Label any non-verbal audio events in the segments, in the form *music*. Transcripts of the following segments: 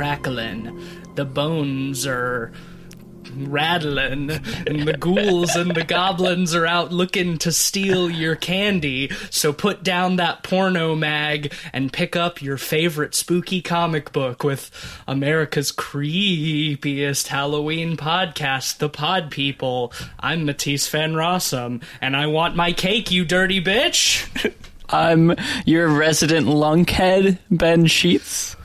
Crackling, the bones are rattling, and the ghouls and the goblins are out looking to steal your candy. So put down that porno mag and pick up your favorite spooky comic book with America's creepiest Halloween podcast, The Pod People. I'm Matisse Van Rossum, and I want my cake, you dirty bitch! *laughs* I'm your resident lunkhead, Ben Sheets.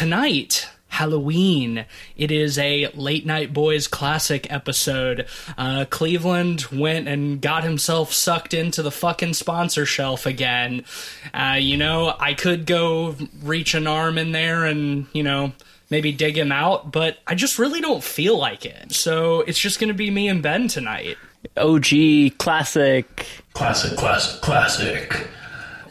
Tonight, Halloween. It is a late night boys classic episode. Uh, Cleveland went and got himself sucked into the fucking sponsor shelf again. Uh, you know, I could go reach an arm in there and, you know, maybe dig him out, but I just really don't feel like it. So it's just going to be me and Ben tonight. OG classic. Classic, classic, classic.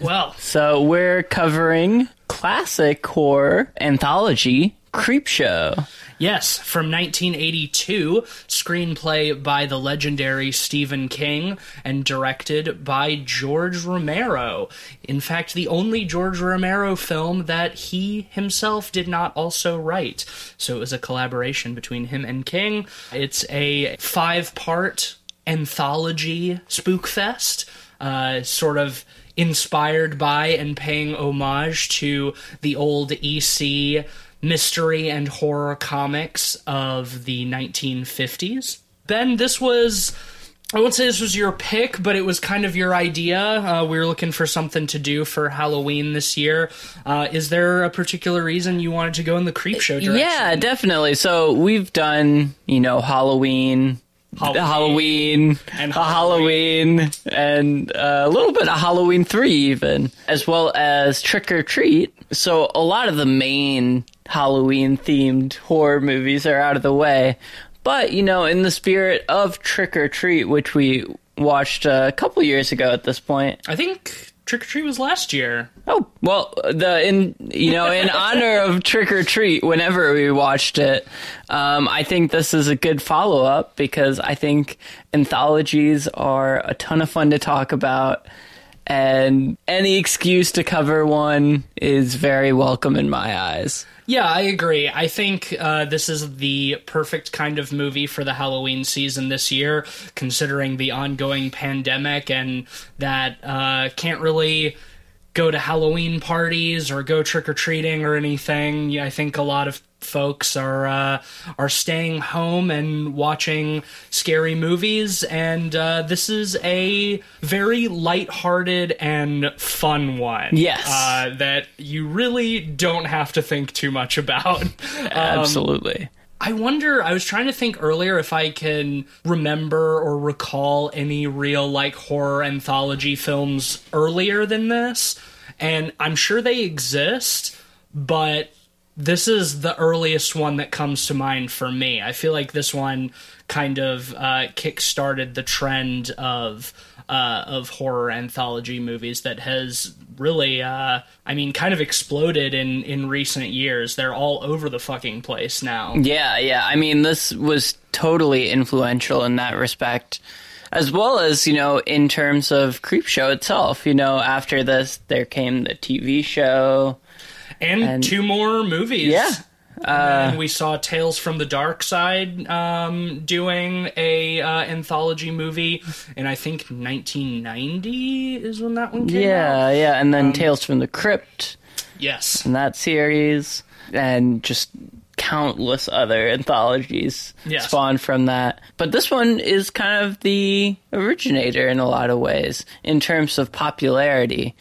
Well, So we're covering classic horror anthology Creepshow. Yes, from 1982, screenplay by the legendary Stephen King and directed by George Romero. In fact, the only George Romero film that he himself did not also write. So it was a collaboration between him and King. It's a five part anthology spook fest, uh, sort of inspired by and paying homage to the old EC mystery and horror comics of the 1950s. Ben, this was. I won't say this was your pick, but it was kind of your idea. Uh, we were looking for something to do for Halloween this year. Uh, is there a particular reason you wanted to go in the Creepshow direction? Yeah, definitely. So we've done, you know, Halloween, Halloween. Halloween, And a Halloween, and uh, a little bit of Halloween 3 even, as well as Trick or Treat. So a lot of the main Halloween themed horror movies are out of the way. But, you know, in the spirit of Trick or Treat, which we watched a couple years ago at this point, I think Trick or Treat was last year. Oh well, the in you know in *laughs* honor of Trick or Treat, whenever we watched it, um, I think this is a good follow up because I think anthologies are a ton of fun to talk about, and any excuse to cover one is very welcome in my eyes. Yeah, I agree. I think uh, this is the perfect kind of movie for the Halloween season this year, considering the ongoing pandemic and that uh, can't really go to Halloween parties or go trick or treating or anything. I think a lot of folks are uh, are staying home and watching scary movies, and uh, this is a very lighthearted and fun one. Yes. uh, that you really don't have to think too much about. Um, *laughs* Absolutely. I wonder, I was trying to think earlier if I can remember or recall any real like horror anthology films earlier than this. And I'm sure they exist, but this is the earliest one that comes to mind for me. I feel like this one kind of uh, kick-started the trend of uh, of horror anthology movies that has really, uh, I mean, kind of exploded in in recent years. They're all over the fucking place now. Yeah, yeah. I mean, this was totally influential in that respect, as well as you know, in terms of Creepshow itself. You know, after this, there came the TV show. and, And- two more movies. Yeah. And we saw Tales from the Darkside um, doing a uh, anthology movie, and I think 1990 is when that one came out. Yeah, yeah, and then Um, Tales from the Crypt Yes. in that series, and just countless other anthologies Yes. spawned from that. But this one is kind of the originator in a lot of ways in terms of popularity.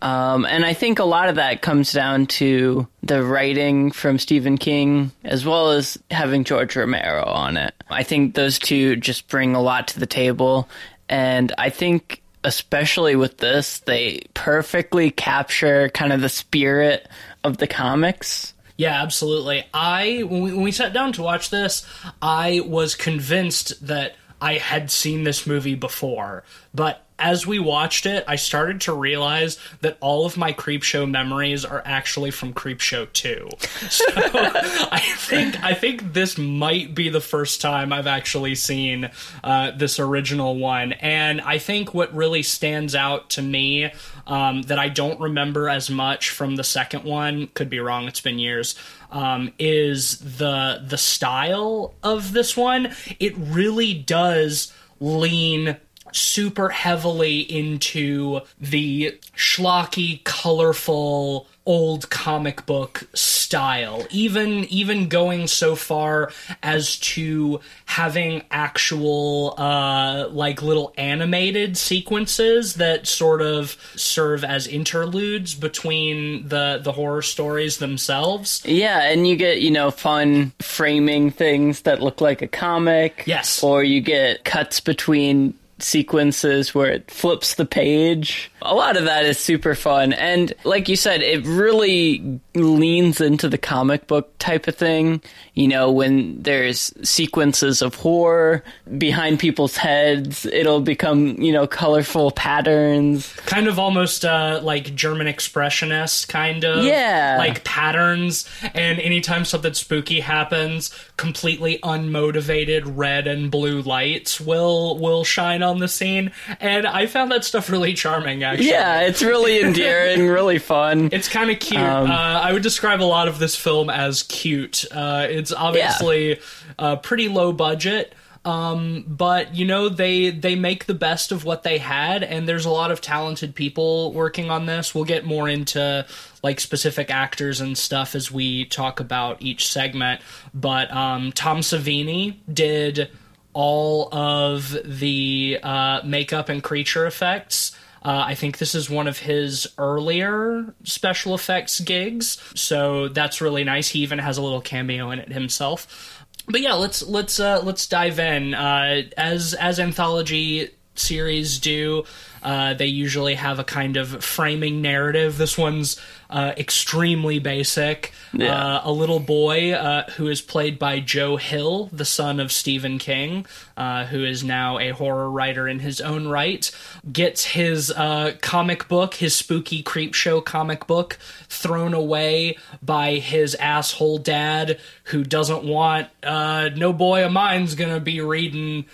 Um, and I think a lot of that comes down to the writing from Stephen King as well as having George Romero on it. I think those two just bring a lot to the table. And I think, especially with this, they perfectly capture kind of the spirit of the comics. Yeah, absolutely. I when we, when we sat down to watch this, I was convinced that I had seen this movie before, But as we watched it, I started to realize that all of my Creepshow memories are actually from Creepshow 2. *laughs* So *laughs* I think I think this might be the first time I've actually seen uh, this original one, and I think what really stands out to me um, that I don't remember as much from the second one could be wrong. It's been years. Um, is the the style of this one? It really does lean super heavily into the schlocky, colorful, old comic book style. Even even going so far as to having actual uh, like little animated sequences that sort of serve as interludes between the the horror stories themselves. Yeah, and you get, you know, fun framing things that look like a comic. Yes. Or you get cuts between sequences where it flips the page. A lot of that is super fun. And like you said, it really leans into the comic book type of thing. You know, when there's sequences of horror behind people's heads, it'll become, you know, colorful patterns. kind of almost uh, like German expressionist kind of Yeah. like patterns and anytime something spooky happens completely unmotivated red and blue lights will will shine on the scene and I found that stuff really charming actually Yeah, it's really *laughs* endearing, really fun. it's kind of cute. Um, uh, I would describe a lot of this film as cute. Uh, it's obviously uh, pretty low budget, um, but you know they they make the best of what they had, and there's a lot of talented people working on this. We'll get more into like specific actors and stuff as we talk about each segment. But um, Tom Savini did all of the uh, makeup and creature effects. Uh, I think this is one of his earlier special effects gigs, so that's really nice. He even has a little cameo in it himself. But yeah, let's let's uh, let's dive in. Uh, as as anthology series do, uh, they usually have a kind of framing narrative. This one's uh, extremely basic. Yeah. Uh, a little boy uh, who is played by Joe Hill, the son of Stephen King, uh, who is now a horror writer in his own right, gets his uh, comic book, his spooky Creepshow comic book, thrown away by his asshole dad, who doesn't want uh, no boy of mine's gonna be reading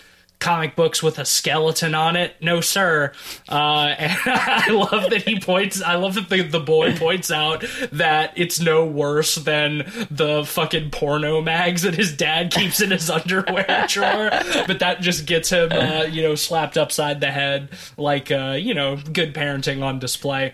comic books with a skeleton on it. No, sir. Uh, *laughs* and I love that he points. I love that the, the boy points out that it's no worse than the fucking porno mags that his dad keeps in his underwear *laughs* drawer. But that just gets him, uh, you know, slapped upside the head like, uh, you know, good parenting on display.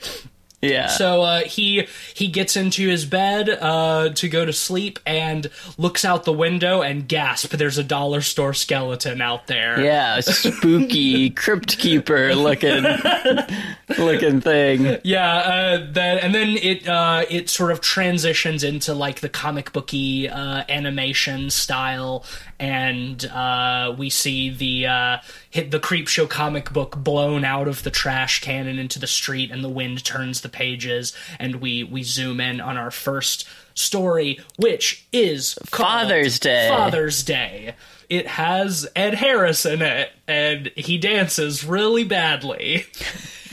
Yeah. So uh, he he gets into his bed uh, to go to sleep and looks out the window and gasp! There's a dollar store skeleton out there. yeah, spooky *laughs* crypt keeper looking *laughs* looking thing. Yeah, uh, that and then it uh, it sort of transitions into like the comic booky uh, animation style, and uh, we see the uh, hit the Creepshow comic book blown out of the trash can and into the street, and the wind turns the pages, and we we zoom in on our first story, which is Father's Day. Father's Day. It has Ed Harris in it, and he dances really badly.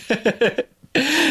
*laughs*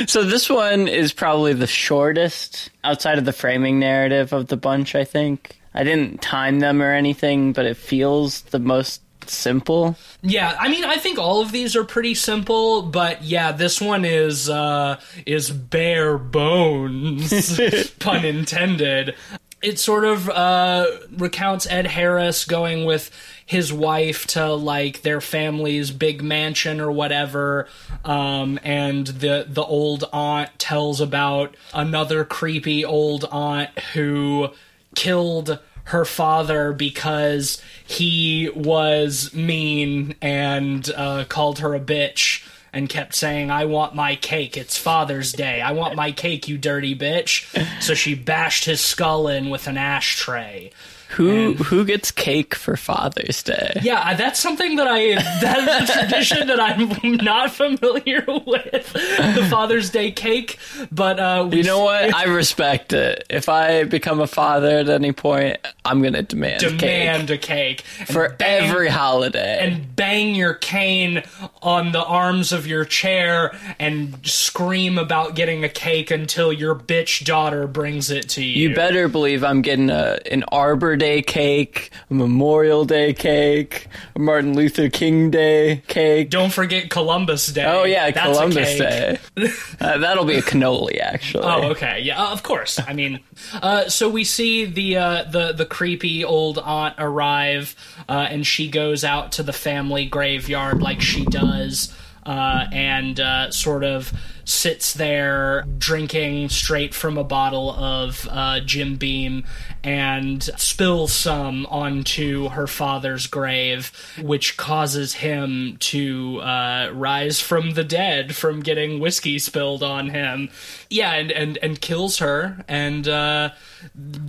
So this one is probably the shortest outside of the framing narrative of the bunch, I think. I didn't time them or anything, but it feels the most simple. Yeah, I mean, I think all of these are pretty simple, but yeah, this one is uh, is bare bones, *laughs* pun intended. It sort of uh, recounts Ed Harris going with his wife to like their family's big mansion or whatever, um, and the the old aunt tells about another creepy old aunt who killed her father because he was mean and uh, called her a bitch and kept saying, I want my cake. It's Father's Day. I want my cake, you dirty bitch. So she bashed his skull in with an ashtray. Who who gets cake for Father's Day? Yeah, that's something that I that is a *laughs* tradition that I'm not familiar with. The Father's Day cake, but uh, we You know what? I respect it. If I become a father at any point, I'm gonna demand, cake demand a cake for bang- every holiday. and bang your cane on the arms of your chair and scream about getting a cake until your bitch daughter brings it to you. you better believe I'm getting a an Arbor Day cake, Memorial Day cake, Martin Luther King Day cake. Don't forget Columbus Day. Oh yeah, That's Columbus. Day. *laughs* Uh, that'll be a cannoli, actually. Oh, okay. Yeah, uh, of course. I mean, uh, so we see the uh, the the creepy old aunt arrive, uh, and she goes out to the family graveyard like she does, uh, and uh, sort of sits there drinking straight from a bottle of uh, Jim Beam and spills some onto her father's grave, which causes him to uh, rise from the dead from getting whiskey spilled on him. Yeah, and and, and kills her and uh,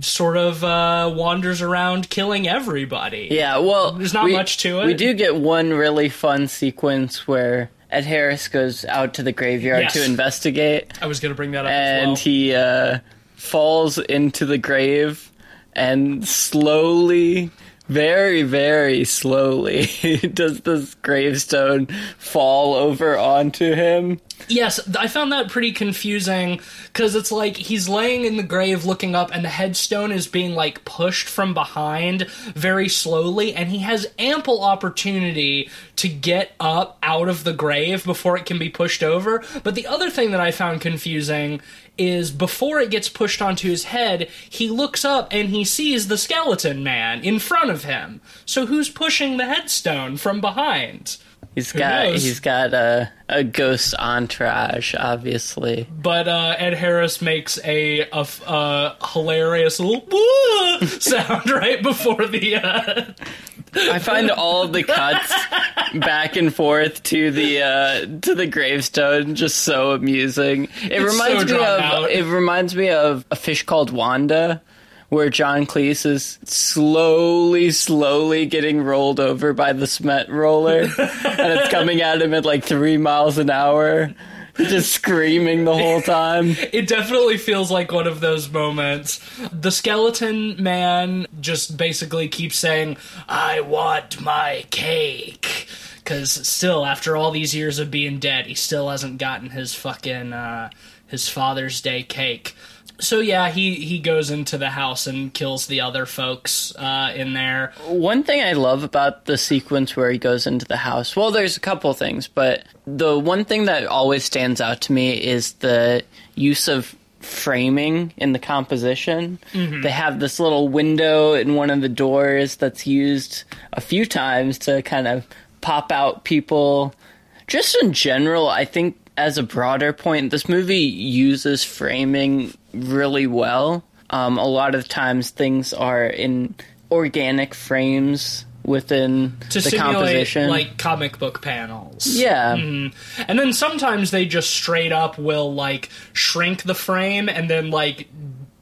sort of uh, wanders around killing everybody. Yeah, well, There's not we- much to it. We do get one really fun sequence where Ed Harris goes out to the graveyard Yes. to investigate, I was going to bring that up and well. he uh, falls into the grave and slowly. Very, very slowly *laughs* does this gravestone fall over onto him. Yes, I found that pretty confusing because it's like he's laying in the grave looking up, and the headstone is being like pushed from behind very slowly, and he has ample opportunity to get up out of the grave before it can be pushed over. But the other thing that I found confusing is before it gets pushed onto his head, he looks up and he sees the skeleton man in front of him. So who's pushing the headstone from behind? He's got he's got a a ghost entourage, obviously. but uh, Ed Harris makes a hilarious little sound *laughs* right before the. Uh, I find all of the cuts back and forth to the uh, to the gravestone just so amusing. It It's reminds so me of out. it reminds me of a fish called Wanda, where John Cleese is slowly, slowly getting rolled over by the cement roller, *laughs* and it's coming at him at like three miles an hour. Just screaming the whole time. *laughs* it definitely feels like one of those moments. The skeleton man just basically keeps saying, I want my cake. Because still, after all these years of being dead, he still hasn't gotten his fucking, uh, his Father's Day cake. So yeah, he, he goes into the house and kills the other folks uh, in there. One thing I love about the sequence where he goes into the house, well, there's a couple things, but the one thing that always stands out to me is the use of framing in the composition. They have this little window in one of the doors that's used a few times to kind of pop out people. Just in general, I think as a broader point, this movie uses framing really well. Um, a lot of times things are in organic frames within to the simulate composition. like comic book panels. yeah, And then sometimes they just straight up will like shrink the frame and then like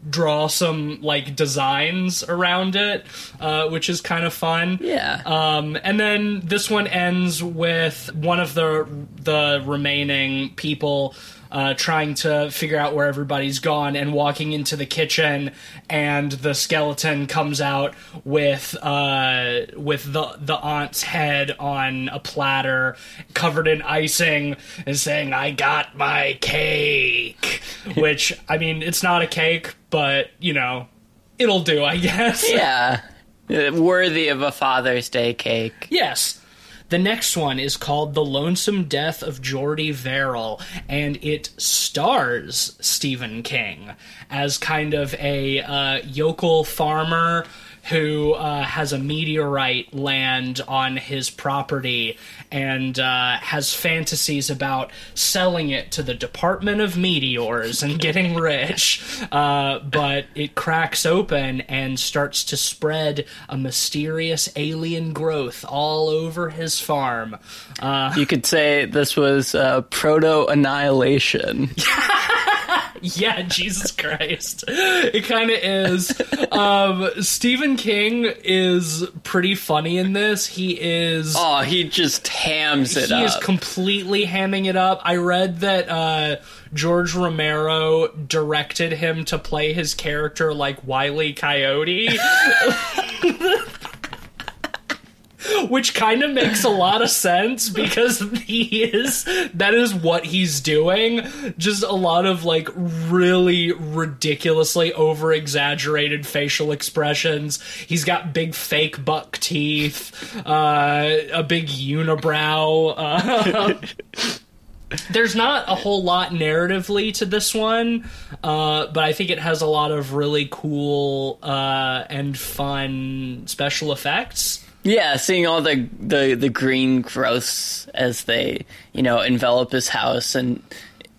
draw some like designs around it, uh, which is kind of fun. yeah. Um, and then this one ends with one of the the remaining people uh, trying to figure out where everybody's gone and walking into the kitchen, and the skeleton comes out with uh, with the the aunt's head on a platter, covered in icing, and saying, "I got my cake." *laughs* Which I mean, it's not a cake, but you know, it'll do, I *laughs* guess. yeah. Uh, Worthy of a Father's Day cake. Yes. The next one is called The Lonesome Death of Jordy Verrill, and it stars Stephen King as kind of a uh, yokel farmer who uh, has a meteorite land on his property and uh, has fantasies about selling it to the Department of Meteors and getting *laughs* rich. Uh, but it cracks open and starts to spread a mysterious alien growth all over his farm. Uh, You could say this was uh, proto annihilation. *laughs* *laughs* yeah, Jesus Christ. It kind of is. Um, Stephen King is pretty funny in this. He is. Oh, he just hams it he up. is completely hamming it up. I read that uh, George Romero directed him to play his character like Wiley Coyote. *laughs* *laughs* Which kind of makes a lot of sense because he is that is what he's doing. Just a lot of like really ridiculously over exaggerated facial expressions. He's got big fake buck teeth, uh, a big unibrow. Uh, *laughs* there's not a whole lot narratively to this one, uh, but I think it has a lot of really cool uh, and fun special effects. Yeah, seeing all the, the the green growths as they you know envelop his house and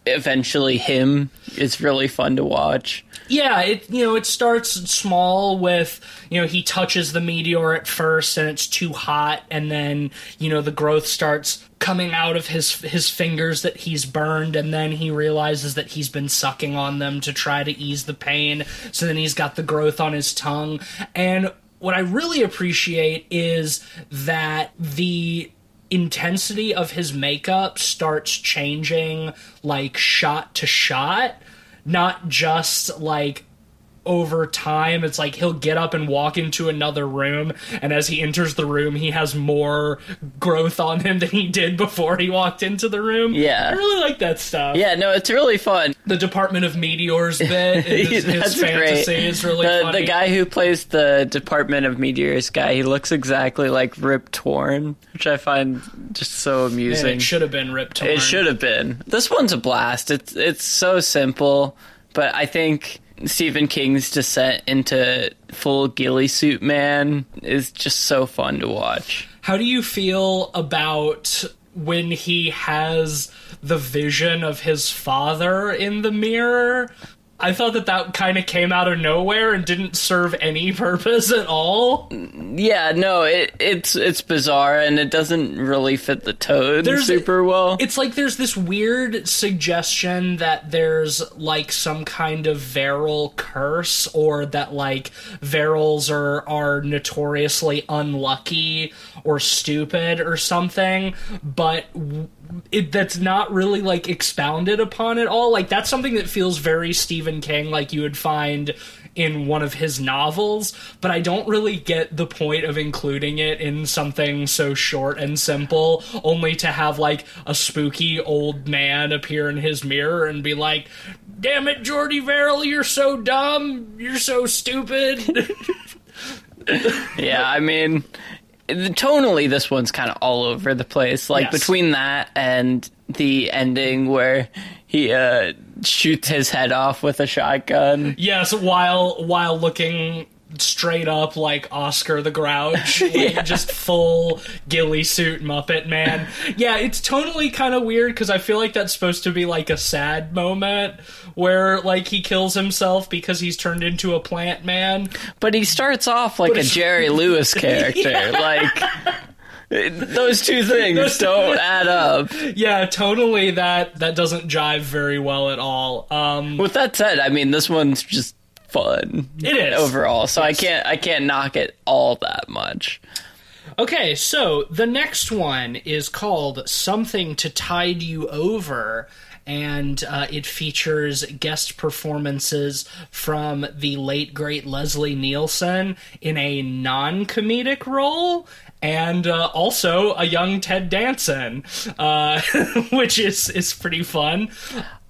eventually him is really fun to watch. Yeah, it you know it starts small with you know he touches the meteor at first and it's too hot and then you know the growth starts coming out of his his fingers that he's burned and then he realizes that he's been sucking on them to try to ease the pain so then he's got the growth on his tongue and what I really appreciate is that the intensity of his makeup starts changing like shot to shot, not just like over time it's like he'll get up and walk into another room and as he enters the room he has more growth on him than he did before he walked into the room Yeah. i really like that stuff Yeah, no, it's really fun. the department of meteors bit *laughs* his, his That's fantasy great. is really the, funny the guy who plays the Department of Meteors guy, he looks exactly like Rip Torn, which I find just so amusing. it should have been Rip Torn. It should have been. This one's a blast. It's it's so simple, but I think Stephen King's descent into full ghillie suit man is just so fun to watch. How do you feel about when he has the vision of his father in the mirror? I thought that that kind of came out of nowhere and didn't serve any *laughs* purpose at all. Yeah, no, it it's it's bizarre and it doesn't really fit the tone There's- super well. It's like there's this weird suggestion that there's like some kind of Verrill curse or that like Verrills are are notoriously unlucky or stupid or something, but w- it, that's not really like expounded upon at all. Like that's something that feels very Stephen King, like you would find in one of his novels, but I don't really get the point of including it in something so short and simple, only to have like a spooky old man appear in his mirror and be like, Damn it, Jordy Verrill, you're so dumb, you're so stupid. *laughs* Yeah, I mean, tonally, this one's kind of all over the place. Like Yes. between that and the ending where he uh, shoots his head off with a shotgun. yes, while while looking straight up like Oscar the Grouch, *laughs* like, just full ghillie suit Muppet man. Yeah, it's totally kind of weird because I feel like that's supposed to be like a sad moment where like he kills himself because he's turned into a plant man. But he starts off like a it's- Jerry *laughs* Lewis character. Like those two things don't add up. Yeah, totally that that doesn't jive very well at all. Um With that said, I mean this one's just fun. It is. overall, so I can't I can't knock it all that much. Okay, so the next one is called Something to Tide You Over, and uh, it features guest performances from the late, great Leslie Nielsen in a non comedic role. And uh, also a young Ted Danson, uh, *laughs* which is is pretty fun.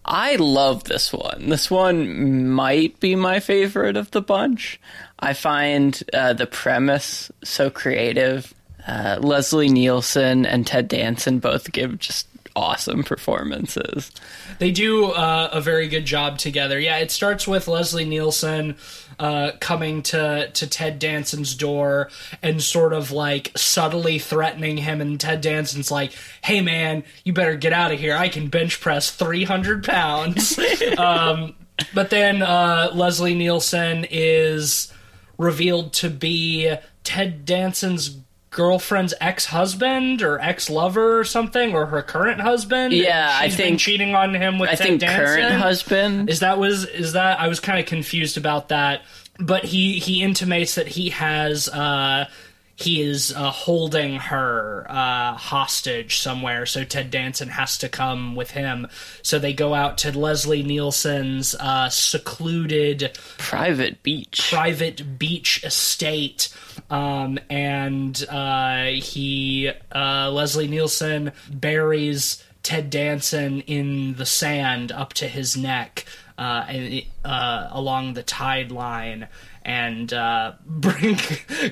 I love this one. This one might be my favorite of the bunch. I find uh, the premise so creative. Uh, Leslie Nielsen and Ted Danson both give just awesome performances. They do uh, a very good job together. Yeah, it starts with Leslie Nielsen uh, coming to to Ted Danson's door and sort of like subtly threatening him, and Ted Danson's like, "Hey, man, you better get out of here. I can bench press three hundred pounds." *laughs* um, but then uh, Leslie Nielsen is revealed to be Ted Danson's girlfriend's ex-husband or ex-lover or something, or her current husband. and Yeah, I she's been think- cheating on him with I Ted think Danson. current husband. Is that was is that I was kind of confused about that, but he he intimates that he has uh he is uh, holding her uh, hostage somewhere, so Ted Danson has to come with him. So they go out to Leslie Nielsen's uh, secluded private beach. private beach estate. Um, and uh, he, uh, Leslie Nielsen, buries Ted Danson in the sand up to his neck uh, uh, along the tide line. And uh, *laughs* bring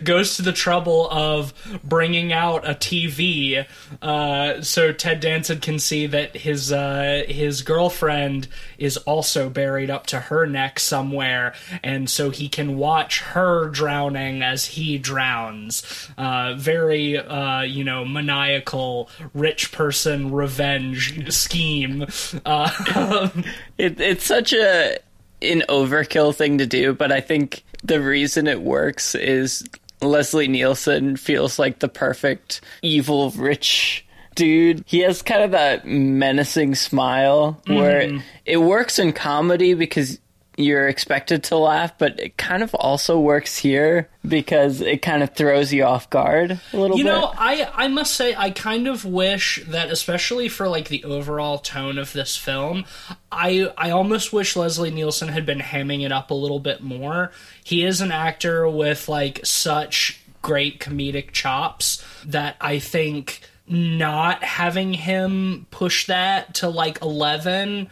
goes to the trouble of bringing out a TV uh, so Ted Danson can see that his uh, his girlfriend is also buried up to her neck somewhere, and so he can watch her drowning as he drowns. Uh, very, uh, you know, maniacal rich person revenge scheme. Uh, *laughs* It, it's such a an overkill thing to do, but I think the reason it works is Leslie Nielsen feels like the perfect evil rich dude. He has kind of that menacing smile where mm-hmm. it works in comedy because you're expected to laugh, but it kind of also works here because it kind of throws you off guard a little You bit. You know, I I must say I kind of wish that especially for like the overall tone of this film, I I almost wish Leslie Nielsen had been hamming it up a little bit more. He is an actor with like such great comedic chops that I think not having him push that to like 11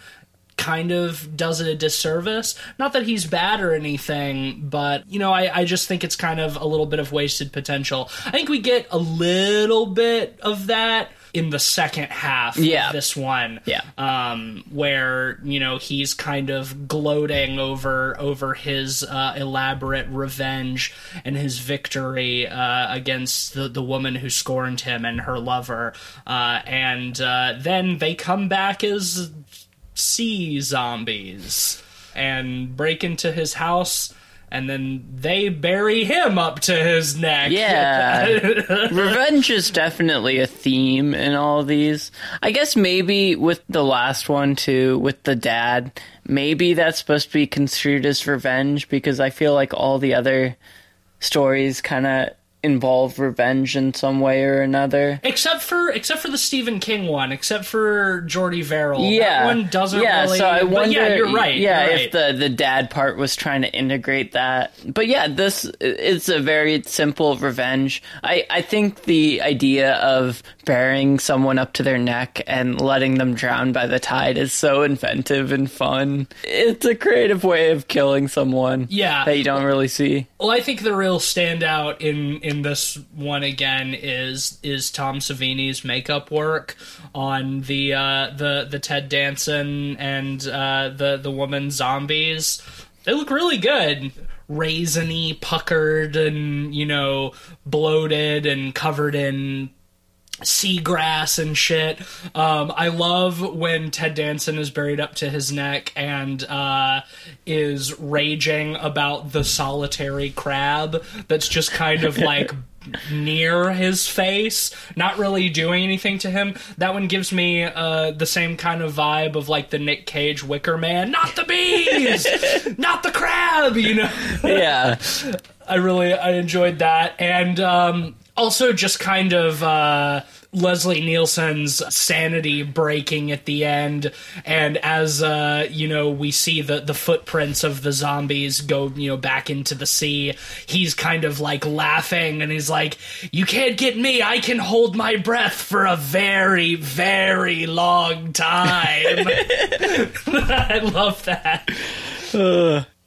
kind of does it a disservice. Not that he's bad or anything, but you know, I, I just think it's kind of a little bit of wasted potential. I think we get a little bit of that in the second half Yeah. of this one. Yeah. Um, where, you know, he's kind of gloating over over his uh, elaborate revenge and his victory uh, against the, the woman who scorned him and her lover. Uh, and uh, then they come back as sea zombies and break into his house and then they bury him up to his neck. Yeah. *laughs* Revenge is definitely a theme in all these. I guess maybe with the last one too, with the dad, maybe that's supposed to be construed as revenge because I feel like all the other stories kind of involve revenge in some way or another. Except for except for the Stephen King one, except for Jordy Verrill. Yeah, That one doesn't yeah, really So I wonder. yeah, you're right. Yeah, you're if right. the the dad part was trying to integrate that, but yeah, this is a very simple revenge. I I think the idea of burying someone up to their neck and letting them drown by the tide is so inventive and fun. It's a creative way of killing someone. Yeah. that you don't really see. Well, I think the real standout in in this one again is is Tom Savini's makeup work on the uh, the the Ted Danson and uh, the the woman zombies. They look really good. Raisiny, puckered, and you know, bloated and covered in seagrass and shit. Um, I love when Ted Danson is buried up to his neck and uh, is raging about the solitary crab that's just kind of *laughs* like near his face, not really doing anything to him. That one gives me uh, the same kind of vibe of like the Nick Cage Wicker Man. Not the bees, *laughs* not the crab. You know. Yeah, *laughs* I really I enjoyed that, and um, also just kind of uh, Leslie Nielsen's sanity breaking at the end, and as uh, you know, we see the the footprints of the zombies go you know back into the sea. He's kind of like laughing, and he's like, "You can't get me. I can hold my breath for a very very long time." *laughs* I love that.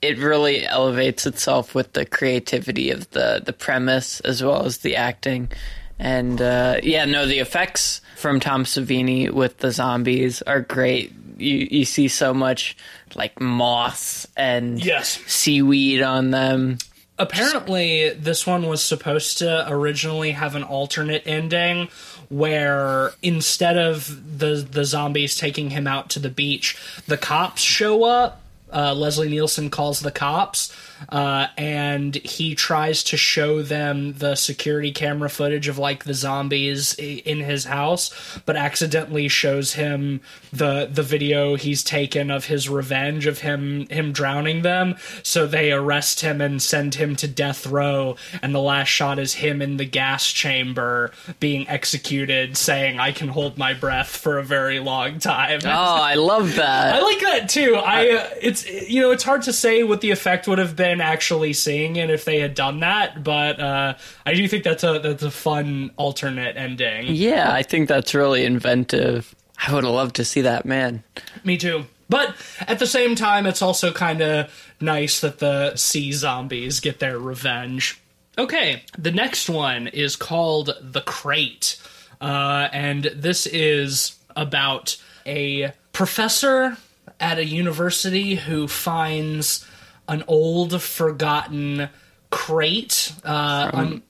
It really elevates itself with the creativity of the the premise as well as the acting. And uh, yeah no the effects from tom savini with the zombies are great. You you see so much like moss and Yes. seaweed on them. Apparently this one was supposed to originally have an alternate ending where instead of the the zombies taking him out to the beach the cops show up uh, leslie nielsen calls the cops uh, and he tries to show them the security camera footage of like the zombies in his house, but accidentally shows him the the video he's taken of his revenge of him him drowning them. So they arrest him and send him to death row, and the last shot is him in the gas chamber being executed, saying, "I can hold my breath for a very long time." Oh, I love that. *laughs* I like that too. I uh, it's you know it's hard to say what the effect would have been actually seeing it if they had done that, but uh, I do think that's a that's a fun alternate ending. yeah, I think that's really inventive. I would have loved to see that, man. Me too. But at the same time, it's also kind of nice that the sea zombies get their revenge. Okay, the next one is called The Crate. Uh, and this is about a professor at a university who finds an old, forgotten crate uh, from,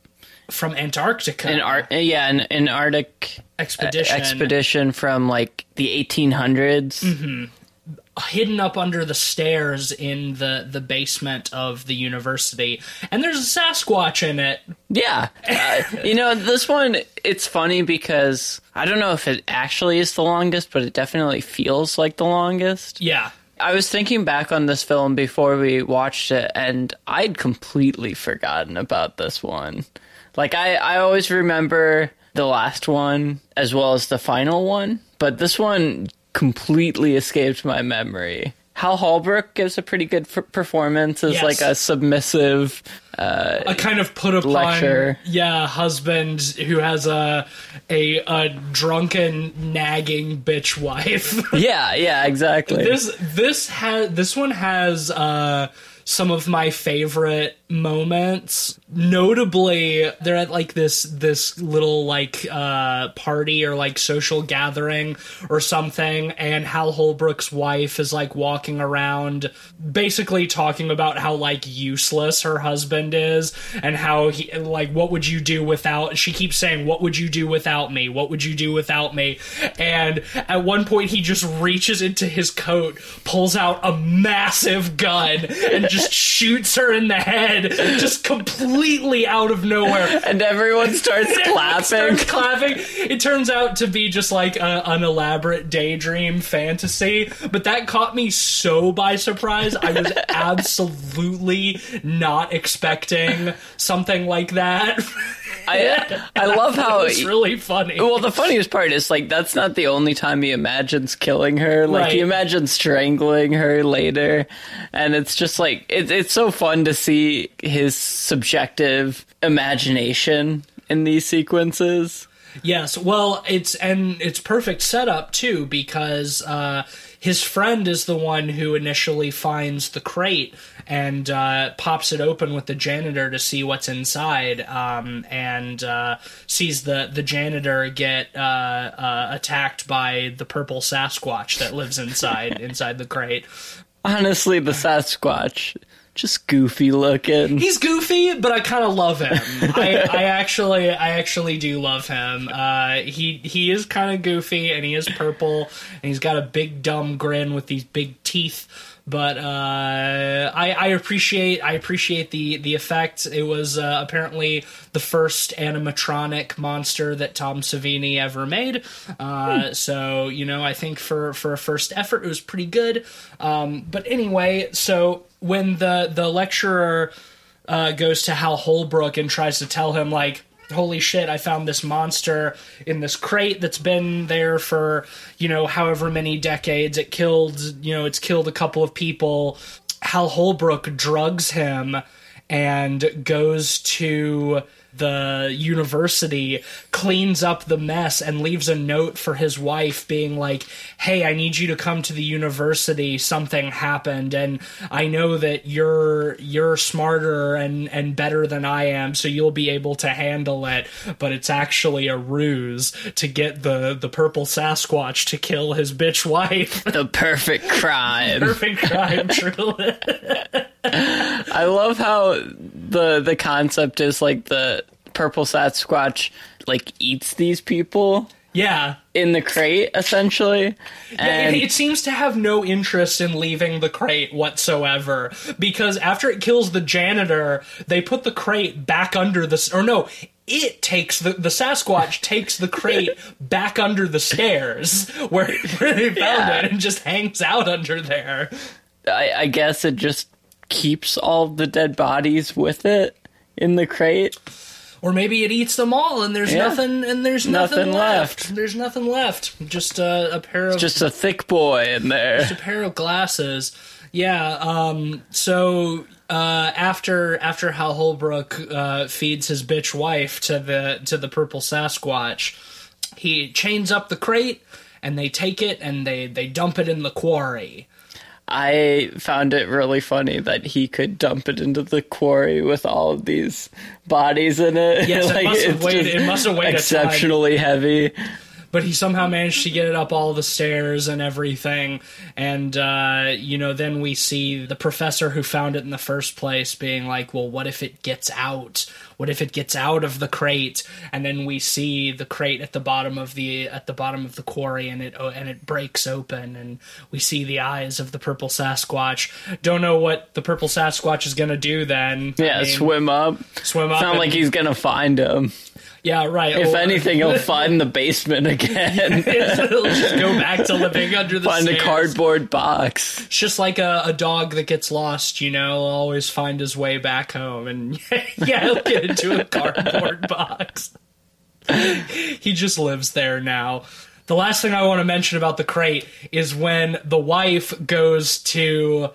from Antarctica An art, yeah, an, an Arctic expedition. expedition from like the 1800s. hidden up under the stairs in the the basement of the university and there's a sasquatch in it Yeah. Uh, you know, this one, it's funny because I don't know if it actually is the longest, but it definitely feels like the longest. yeah I was thinking back on this film before we watched it, and I'd completely forgotten about this one. Like, I, I always remember the last one as well as the final one, but this one completely escaped my memory. Hal Holbrook gives a pretty good f- performance as Yes. like a submissive. A kind of put upon Lecture. yeah husband who has a a, a drunken nagging bitch wife *laughs* Yeah, yeah, exactly. this this has this one has uh some of my favorite moments. Notably they're at like this this little like uh party or like social gathering or something and hal holbrook's wife is like walking around basically talking about how like useless her husband is and how he like what would you do without she keeps saying what would you do without me? What would you do without me? And at one point he just reaches into his coat pulls out a massive gun and just *laughs* shoots her in the head just completely out of nowhere *laughs* and everyone starts *laughs* clapping. starts clapping. It turns out to be just like a, an elaborate daydream fantasy, but that caught me so by surprise. I was *laughs* absolutely not expecting something like that. I, I love *laughs* how. it's really funny. Well, the funniest part is like that's not the only time he imagines killing her. Like he imagines strangling her later, and it's just like it, it's so fun to see his subjective imagination in these sequences. Yes, well, it's and it's perfect setup too because uh, his friend is the one who initially finds the crate and uh, pops it open with the janitor to see what's inside, um, and uh, sees the the janitor get uh, uh, attacked by the purple Sasquatch that lives inside *laughs* inside the crate. Honestly, the Sasquatch just goofy looking. He's goofy, but I kind of love him. I, I actually, I actually do love him. Uh, he he is kind of goofy, and he is purple, and he's got a big dumb grin with these big teeth. But uh, I, I appreciate I appreciate the the effect. It was uh, apparently the first animatronic monster that Tom Savini ever made. Uh, So you know, I think for for a first effort, it was pretty good. Um, but anyway, so when the the lecturer uh, goes to Hal Holbrook and tries to tell him like holy shit i found this monster in this crate that's been there for you know however many decades. It killed you know it's killed a couple of people. Hal holbrook drugs him and goes to the university, cleans up the mess, and leaves a note for his wife being like, Hey, I need you to come to the university. Something happened, and I know that you're you're smarter and, and better than I am, so you'll be able to handle it. But it's actually a ruse to get the, the purple Sasquatch to kill his bitch wife. *laughs* the perfect crime. Perfect crime, *laughs* truly. I love how the the concept is like the purple Sasquatch like eats these people. Yeah. in the crate essentially. And And it, it seems to have no interest in leaving the crate whatsoever because after it kills the janitor, they put the crate back under the or no, it takes the the Sasquatch *laughs* takes the crate back under the stairs *laughs* where, where they found Yeah. it and just hangs out under there. I, I guess it just keeps all the dead bodies with it in the crate. Or maybe it eats them all and there's Yeah. nothing and there's nothing, Nothing left. left. There's nothing left. Just uh, a pair of Just a thick boy in there. Just a pair of glasses. Yeah. Um. So uh, after after Hal Holbrook uh, feeds his bitch wife to the to the purple Sasquatch, he chains up the crate and they take it and they they dump it in the quarry. I found it really funny that he could dump it into the quarry with all of these bodies in it. *laughs* Yes, it must have weighed- it must have weighed exceptionally heavy. But he somehow managed to get it up all the stairs and everything. And uh, you know then we see the professor who found it in the first place being like well what if it gets out? What if it gets out of the crate? And then we see the crate at the bottom of the at the bottom of the quarry and it oh, and it breaks open. And we see the eyes of the purple sasquatch. Don't know what the purple sasquatch is going to do then. I Yeah, mean, swim up. swim up Sound and- like he's gonna find him. Yeah right If Or- anything, he'll *laughs* find the basement again. *laughs* He'll just go back to living under the find a cardboard box. It's just like a, a dog that gets lost, you know, will always find his way back home. And *laughs* yeah, he'll get into a cardboard box. he just lives there now. The last thing I want to mention about the crate is when the wife goes to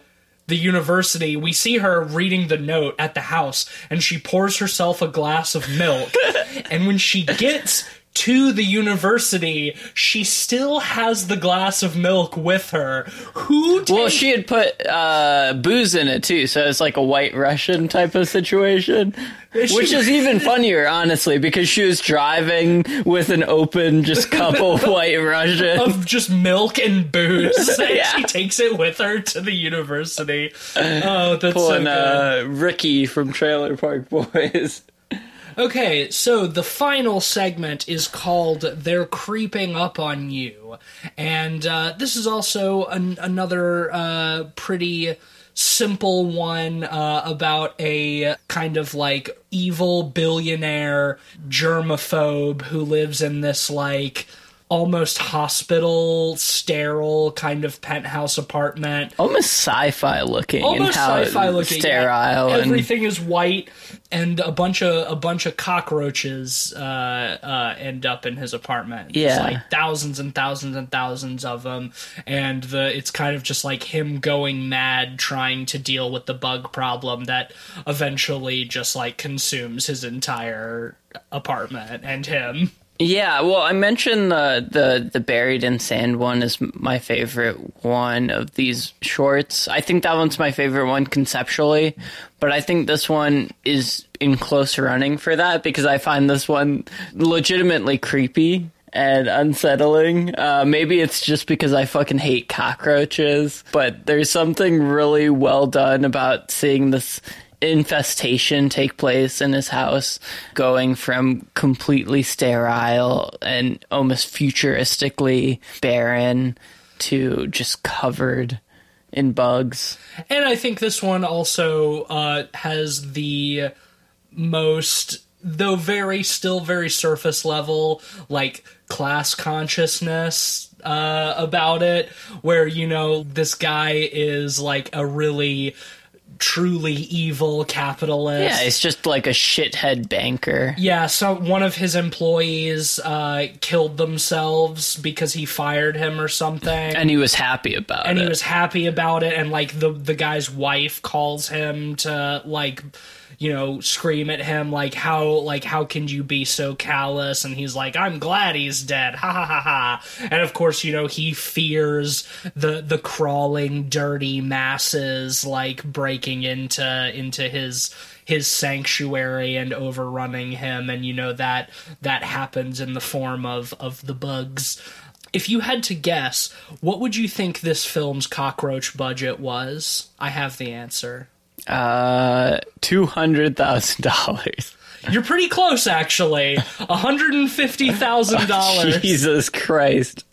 the university, we see her reading the note at the house, and she pours herself a glass of milk. *laughs* and when she gets to the university, she still has the glass of milk with her. Who Well, she had put uh, booze in it too, so it's like a white Russian type of situation. She- Which is even *laughs* funnier, honestly, because she was driving with an open just cup of *laughs* white Russian. of just milk and booze. *laughs* and Yeah. She takes it with her to the university. Oh, that's so good. uh, Ricky from Trailer Park Boys. Okay, so the final segment is called They're Creeping Up on You. And uh, this is also an, another uh, pretty simple one uh, about a kind of like evil billionaire germaphobe who lives in this like almost hospital sterile kind of penthouse apartment Almost sci-fi looking. almost sci-fi looking. Sterile Yeah. and Everything is white, and a bunch of a bunch of cockroaches uh, uh, end up in his apartment. There's, Yeah. like thousands and thousands and thousands of them, and the it's kind of just like him going mad trying to deal with the bug problem that eventually just like consumes his entire apartment and him. Yeah, well, I mentioned the the the buried in sand one is my favorite one of these shorts. I think that one's my favorite one conceptually, but I think this one is in close running for that because I find this one legitimately creepy and unsettling. Uh, maybe it's just because I fucking hate cockroaches, but there's something really well done about seeing this infestation take place in his house, going from completely sterile and almost futuristically barren to just covered in bugs. And I think this one also uh, has the most, though very still very surface level, like class consciousness uh, about it, where you know this guy is like a really truly evil capitalist. Yeah, it's just like a shithead banker. Yeah, so one of his employees uh, killed themselves because he fired him or something And he was happy about and it. And he was happy about it and like the the guy's wife calls him to like you know scream at him like how like how can you be so callous? And he's like i'm glad he's dead. *laughs* Ha ha ha ha. And of course you know he fears the the crawling dirty masses like breaking into into his his sanctuary and overrunning him. And you know that that happens in the form of of the bugs. If you had to guess, what would you think this film's cockroach budget was? I have the answer. Uh, two hundred thousand dollars. You're pretty close, actually. $150,000. *laughs* Jesus Christ.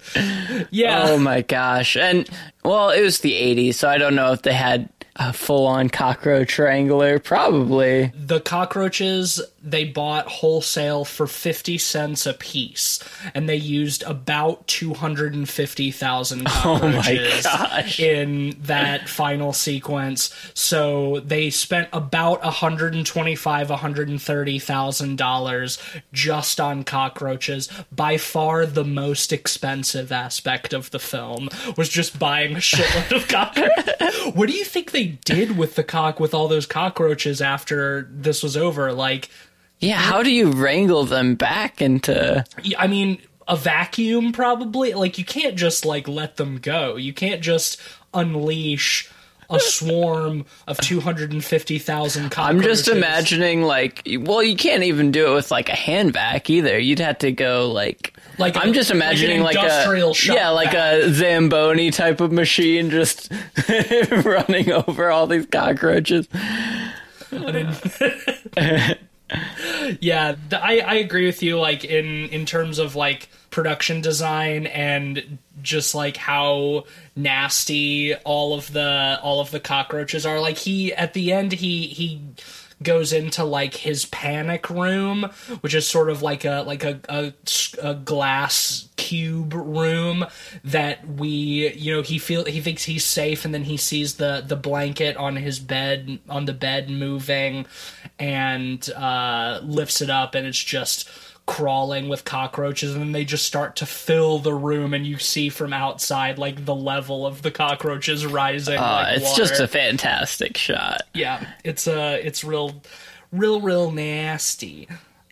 Yeah. Oh my gosh. And well, it was the 80s, so I don't know if they had a full-on cockroach wrangler. Probably. the cockroaches they bought wholesale for 50 cents a piece and they used about 250,000 *laughs* cockroaches gosh. in that final sequence so they spent about 125 130,000 dollars just on cockroaches by far the most expensive aspect of the film was just buying a shitload of *laughs* cockroaches what do you think they did with the cock with all those cockroaches after this was over like Yeah, how do you wrangle them back into I mean, a vacuum probably. Like you can't just like let them go. You can't just unleash a swarm of 250,000 cockroaches. I'm just imagining like well, you can't even do it with like a hand vac either. You'd have to go like Like a- I'm just like an imagining like, industrial a yeah, like a Zamboni type of machine just *laughs* running over all these cockroaches. *laughs* Yeah, th- I I agree with you like in in terms of like production design and just like how nasty all of the all of the cockroaches are. Like he at the end he he goes into like his panic room, which is sort of like a like a a glass cube room that we you know he feel he thinks he's safe and then he sees the the blanket on his bed on the bed moving and uh lifts it up and it's just crawling with cockroaches and then they just start to fill the room and you see from outside like the level of the cockroaches rising Uh, like it's water. just a fantastic shot. yeah it's uh it's real real real nasty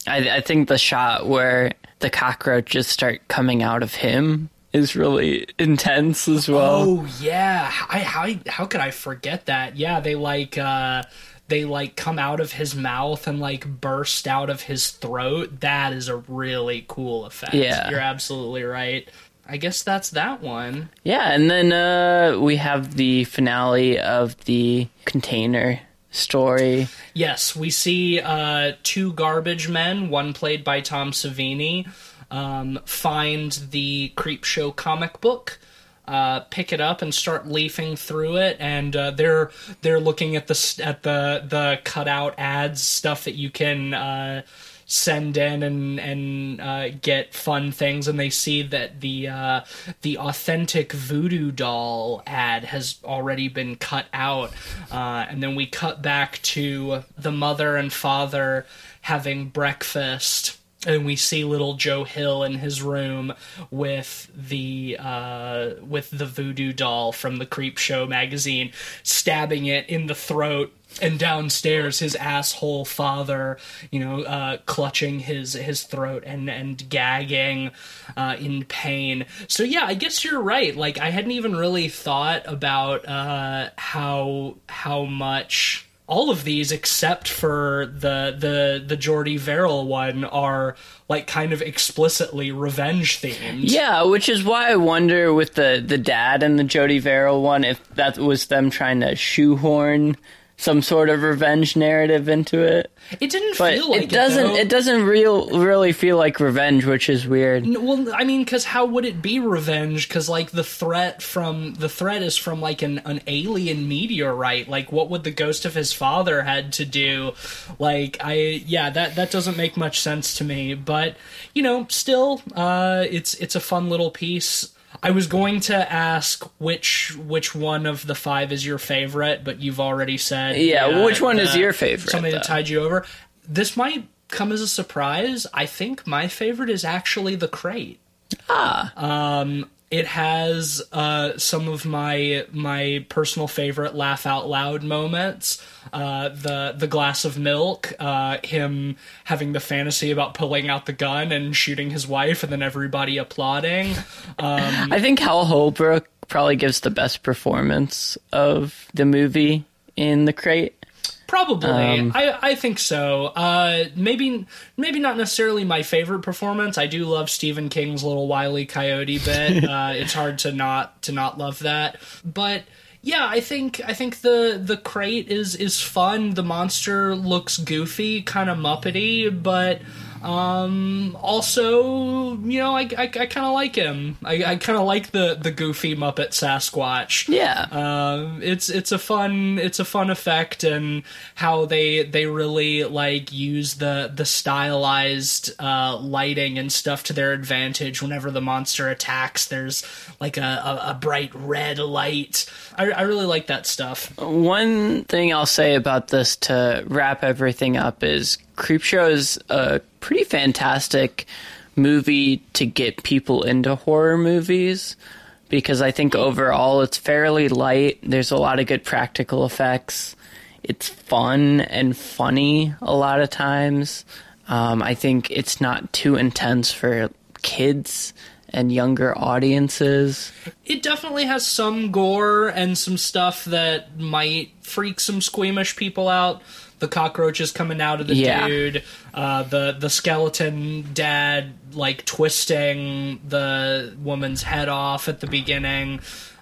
I, I think the shot where the cockroaches start coming out of him is really intense as well. Oh yeah, I, how how could I forget that? Yeah, they like uh they like come out of his mouth and like burst out of his throat. That is a really cool effect. Yeah. you're absolutely right. I guess that's that one. Yeah, and then uh, we have the finale of the container story. Yes, we see uh, two garbage men, one played by Tom Savini, um, find the Creepshow comic book. Uh, pick it up and start leafing through it, and uh, they're they're looking at the at the the cutout ads stuff that you can uh, send in and and uh, get fun things, and they see that the uh, the authentic voodoo doll ad has already been cut out, uh, and then we cut back to the mother and father having breakfast. And we see little Joe Hill in his room with the uh, with the voodoo doll from the Creepshow magazine, stabbing it in the throat and downstairs his asshole father you know uh, clutching his his throat and and gagging uh, in pain. So yeah i guess you're right. Like i hadn't even really thought about uh, how how much all of these except for the the the Jordy Verrill one are like kind of explicitly revenge themed. Yeah, which is why I wonder with the the dad and the Jordy Verrill one if that was them trying to shoehorn some sort of revenge narrative into it. It didn't But feel like it doesn't. though. It, doesn't real really feel like revenge, which is weird. Well, I mean, because how would it be revenge? Because like the threat from the threat is from like an an alien meteorite. Like, what would the ghost of his father had to do? Like, I yeah, that that doesn't make much sense to me. But you know, still, uh, it's it's a fun little piece. I was going to ask which which one of the five is your favorite, but you've already said Yeah, which one is your favorite, Something that tied you over. This might come as a surprise. I think my favorite is actually the crate. Ah. Um, It has uh, some of my my personal favorite laugh out loud moments. Uh, the the glass of milk, uh, him having the fantasy about pulling out the gun and shooting his wife, and then everybody applauding. *laughs* I think Hal Holbrook probably gives the best performance of the movie in the crate. Probably, Um, I I think so. Uh, maybe maybe not necessarily my favorite performance. I do love Stephen King's little wily coyote bit. *laughs* uh, it's hard to not to not love that, but yeah, I think I think the the crate is is fun. The monster looks goofy, kind of muppety, but um, also, you know, I, I, I kind of like him. I, I kind of like the, the goofy Muppet Sasquatch. Yeah. Um, it's it's a fun it's a fun effect and how they they really like use the the stylized uh, lighting and stuff to their advantage. Whenever the monster attacks, there's like a, a, a bright red light. I, I really like that stuff. One thing I'll say about this to wrap everything up is Creepshow is a pretty fantastic movie to get people into horror movies because I think overall it's fairly light. There's a lot of good practical effects. It's fun and funny a lot of times. Um, I think it's not too intense for kids and younger audiences. It definitely has some gore and some stuff that might freak some squeamish people out. The cockroaches coming out of the Yeah. dude, uh, the the skeleton dad like twisting the woman's head off at the beginning.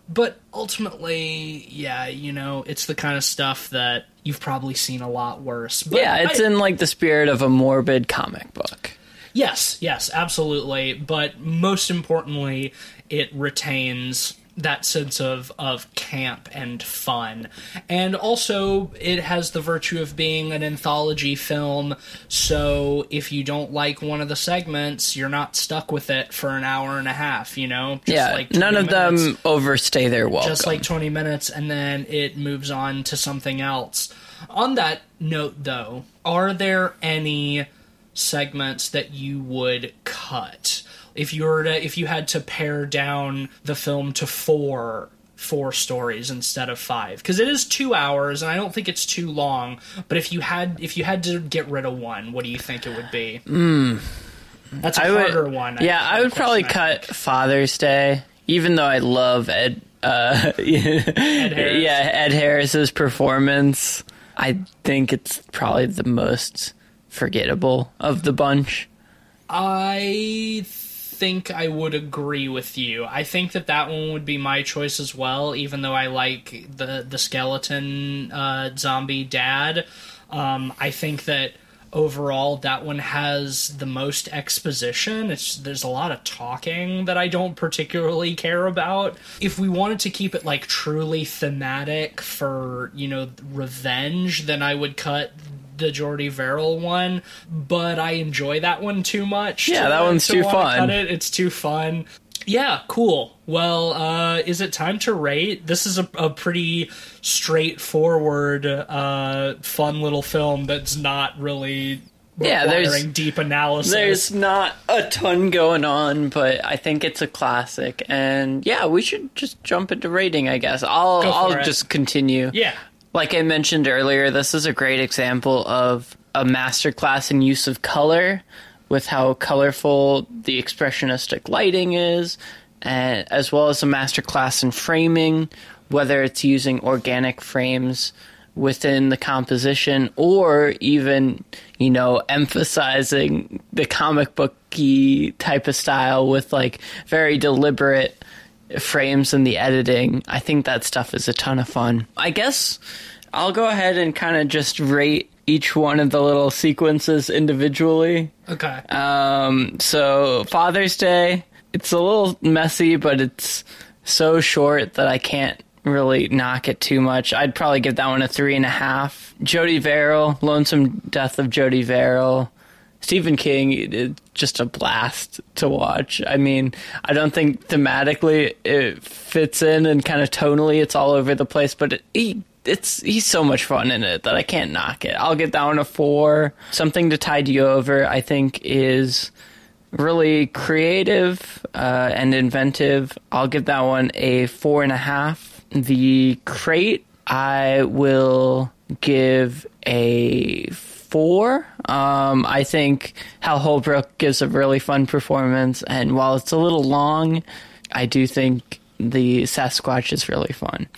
But ultimately, yeah, you know, it's the kind of stuff that you've probably seen a lot worse. But yeah, it's I- in like the spirit of a morbid comic book. Yes, yes, absolutely. But most importantly, it retains that sense of of camp and fun. And also it has the virtue of being an anthology film, so if you don't like one of the segments, you're not stuck with it for an hour and a half, you know? Just yeah, like none 20 of them overstay their welcome. just like 20 minutes and then it moves on to something else. On that note though, are there any segments that you would cut? If you were to if you had to pare down the film to 4 four stories instead of 5 because it is 2 hours and I don't think it's too long, but if you had if you had to get rid of one, what do you think it would be? That's a. I would, harder one. Yeah, I would probably cut Father's Day, even though I love Ed. Uh, *laughs* Harris. Yeah, Ed Harris's performance. I think it's probably the most forgettable of the bunch. I think I would agree with you. I think that that one would be my choice as well, even though I like the the skeleton uh, zombie dad. Um, I think that overall that one has the most exposition. It's there's a lot of talking that I don't particularly care about. If we wanted to keep it like truly thematic for you know revenge, then I would cut the Jordy Verrill one, but I enjoy that one too much. Yeah, to- that one's to too fun. it. It's too fun. Yeah, cool. Well, uh, is it time to rate? This is a, a pretty straightforward, uh, fun little film that's not really Yeah, there's- deep analysis. There's not a ton going on, but I think it's a classic. And yeah, we should just jump into rating, I guess. I'll I'll it. just continue. yeah, Like I mentioned earlier, this is a great example of a masterclass in use of color with how colorful the expressionistic lighting is, and as well as a masterclass in framing, whether it's using organic frames within the composition or even, you know, emphasizing the comic booky type of style with like very deliberate frames and the editing. I think that stuff is a ton of fun. I guess I'll go ahead and kind of just rate each one of the little sequences individually. okay. Um, so Father's Day, it's a little messy, but it's so short that I can't really knock it too much. I'd probably give that one a three and a half. Jordy Verrill, Lonesome Death of Jordy Verrill. Stephen King, just a blast to watch. I mean, I don't think thematically it fits in and kind of tonally it's all over the place, but it, he it's he's so much fun in it that I can't knock it. I'll get that one a four. Something to tide you over, I think, is really creative uh, and inventive. I'll give that one a four and a half. The crate, I will give a four. Um, I think Hal Holbrook gives a really fun performance, and while it's a little long, I do think the Sasquatch is really fun.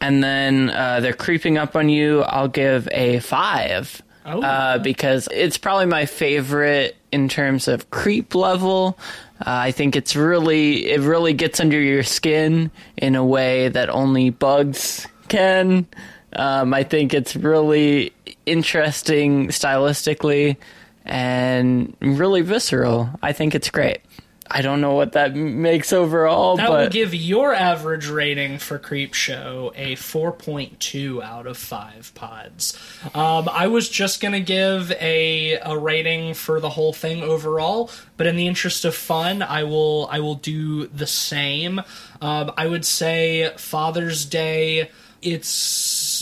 And then uh, they're creeping up on you. I'll give a five Oh. uh, because it's probably my favorite in terms of creep level. Uh, I think it's really it really gets under your skin in a way that only bugs can. Um, I think it's really interesting stylistically and really visceral. I think it's great. I don't know what that makes overall, That but will give your average rating for Creepshow a 4.2 out of 5 pods. Um, I was just going to give a, a rating for the whole thing overall, but in the interest of fun, I will I will do the same. Um, I would say Father's Day it's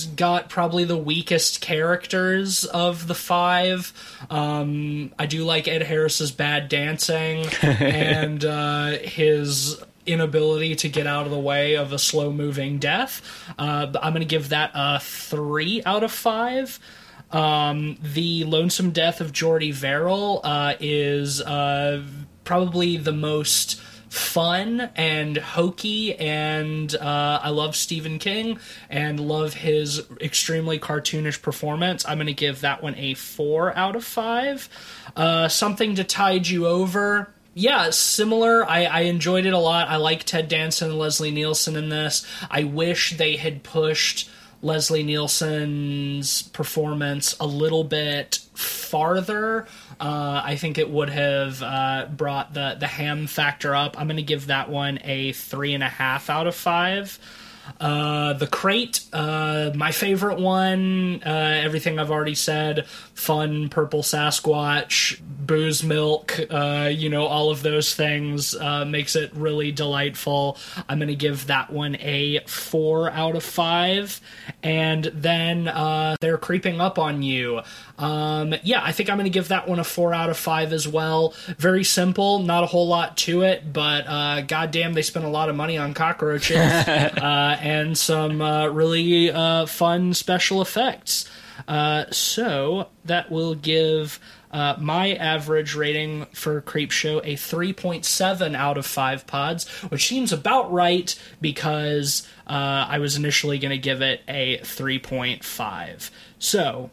got probably the weakest characters of the five. Um, I do like Ed Harris's bad dancing *laughs* and uh, his inability to get out of the way of a slow moving death. Uh, but I'm going to give that a three out of five. Um, the lonesome death of Jordy Verrill uh, is uh, probably the most fun and hokey and uh, i love stephen king and love his extremely cartoonish performance i'm going to give that one a four out of five uh, something to tide you over yeah, similar. I, I enjoyed it a lot. I like Ted Danson and Leslie Nielsen in this. I wish they had pushed Leslie Nielsen's performance a little bit farther. Uh, I think it would have uh, brought the the ham factor up. I'm going to give that one a three and a half out of five. Uh, the crate, uh, my favorite one. Uh, everything I've already said. Fun purple Sasquatch, booze milk. Uh, you know all of those things makes it really delightful. I'm gonna give that one a four out of five. And then they're creeping up on you. Um, yeah, I think I'm gonna give that one a four out of five as well. Very simple, not a whole lot to it, but uh, goddamn, they spent a lot of money on cockroaches *laughs* uh, and some uh, really uh, fun special effects. Uh, so that will give uh, my average rating for Creepshow a 3.7 out of 5 pods, which seems about right because uh, I was initially going to give it a 3.5. So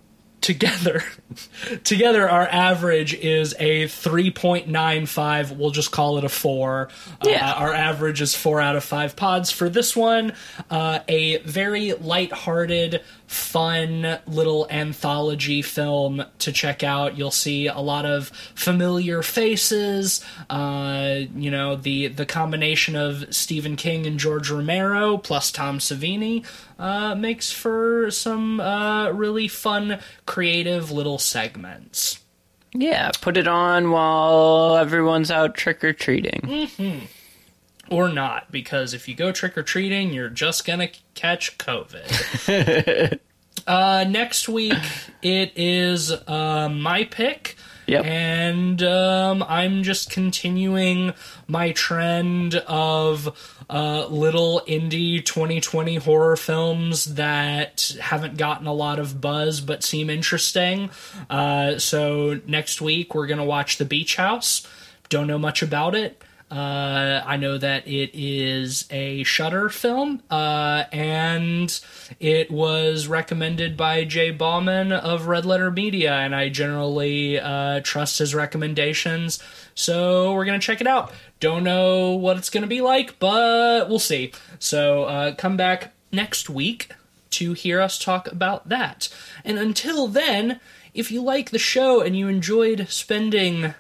together *laughs* together our average is a 3.95 we'll just call it a 4 Yeah. uh, our average is 4 out of 5 pods for this one. Uh, a very light-hearted fun little anthology film to check out you'll see a lot of familiar faces uh, you know the the combination of Stephen King and George Romero plus Tom Savini uh, makes for some uh, really fun, creative little segments. yeah, put it on while everyone's out trick or treating. Or not, because if you go trick or treating, you're just gonna catch COVID. *laughs* uh, next week, it is uh, my pick. Yep. And um, I'm just continuing my trend of uh, little indie 2020 horror films that haven't gotten a lot of buzz but seem interesting. Uh, so next week we're gonna watch The Beach House. Don't know much about it. Uh, I know that it is a Shudder film, uh, and it was recommended by Jay Bauman of Red Letter Media, and I generally uh, trust his recommendations. So we're gonna check it out. Don't know what it's gonna be like, but we'll see. So uh, come back next week to hear us talk about that. And until then, if you like the show and you enjoyed spending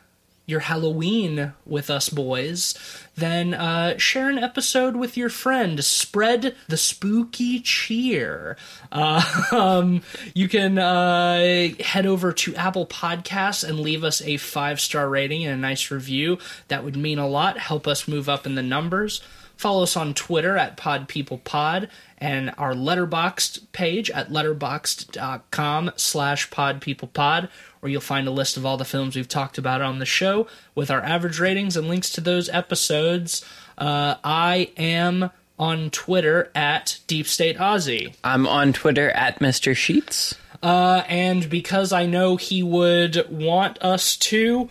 your Halloween with us boys, then uh, share an episode with your friend. Spread the spooky cheer. Uh, *laughs* um, you can uh, head over to Apple Podcasts and leave us a five star rating and a nice review. That would mean a lot. Help us move up in the numbers. Follow us on Twitter at PodPeoplePod and our Letterboxd page at letterboxd.com slash podpeoplepod, where you'll find a list of all the films we've talked about on the show with our average ratings and links to those episodes. Uh, I am on Twitter at Deep State Aussie. I'm on Twitter at Mr. Sheets. Uh, and because I know he would want us to,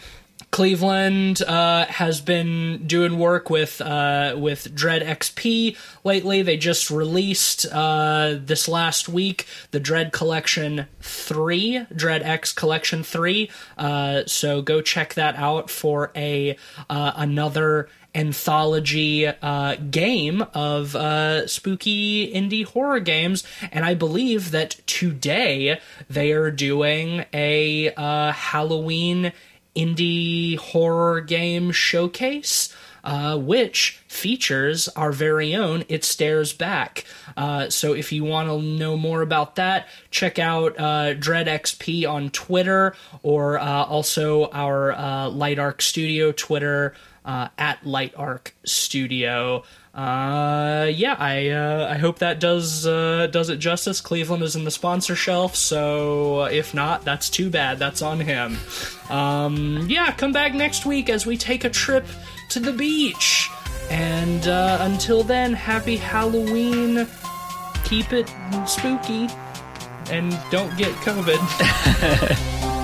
Cleveland uh, has been doing work with uh, with Dread XP lately. They just released uh, this last week the Dread Collection three, Dread X Collection three. Uh, so go check that out for a uh, another anthology uh, game of uh, spooky indie horror games, and I believe that today they are doing a uh, Halloween indie horror game showcase. Uh, which features our very own It Stares Back. Uh, so if you want to know more about that, check out uh, Dread XP on Twitter or uh, also our uh, Light Arc Studio Twitter uh, at Light Arc Studio. Uh, yeah, I uh, I hope that does uh, does it justice. Cleveland is in the sponsor shelf, so if not, that's too bad. That's on him. Um, yeah, come back next week as we take a trip to the beach. And uh, until then, happy Halloween. Keep it spooky, and don't get COVID. *laughs*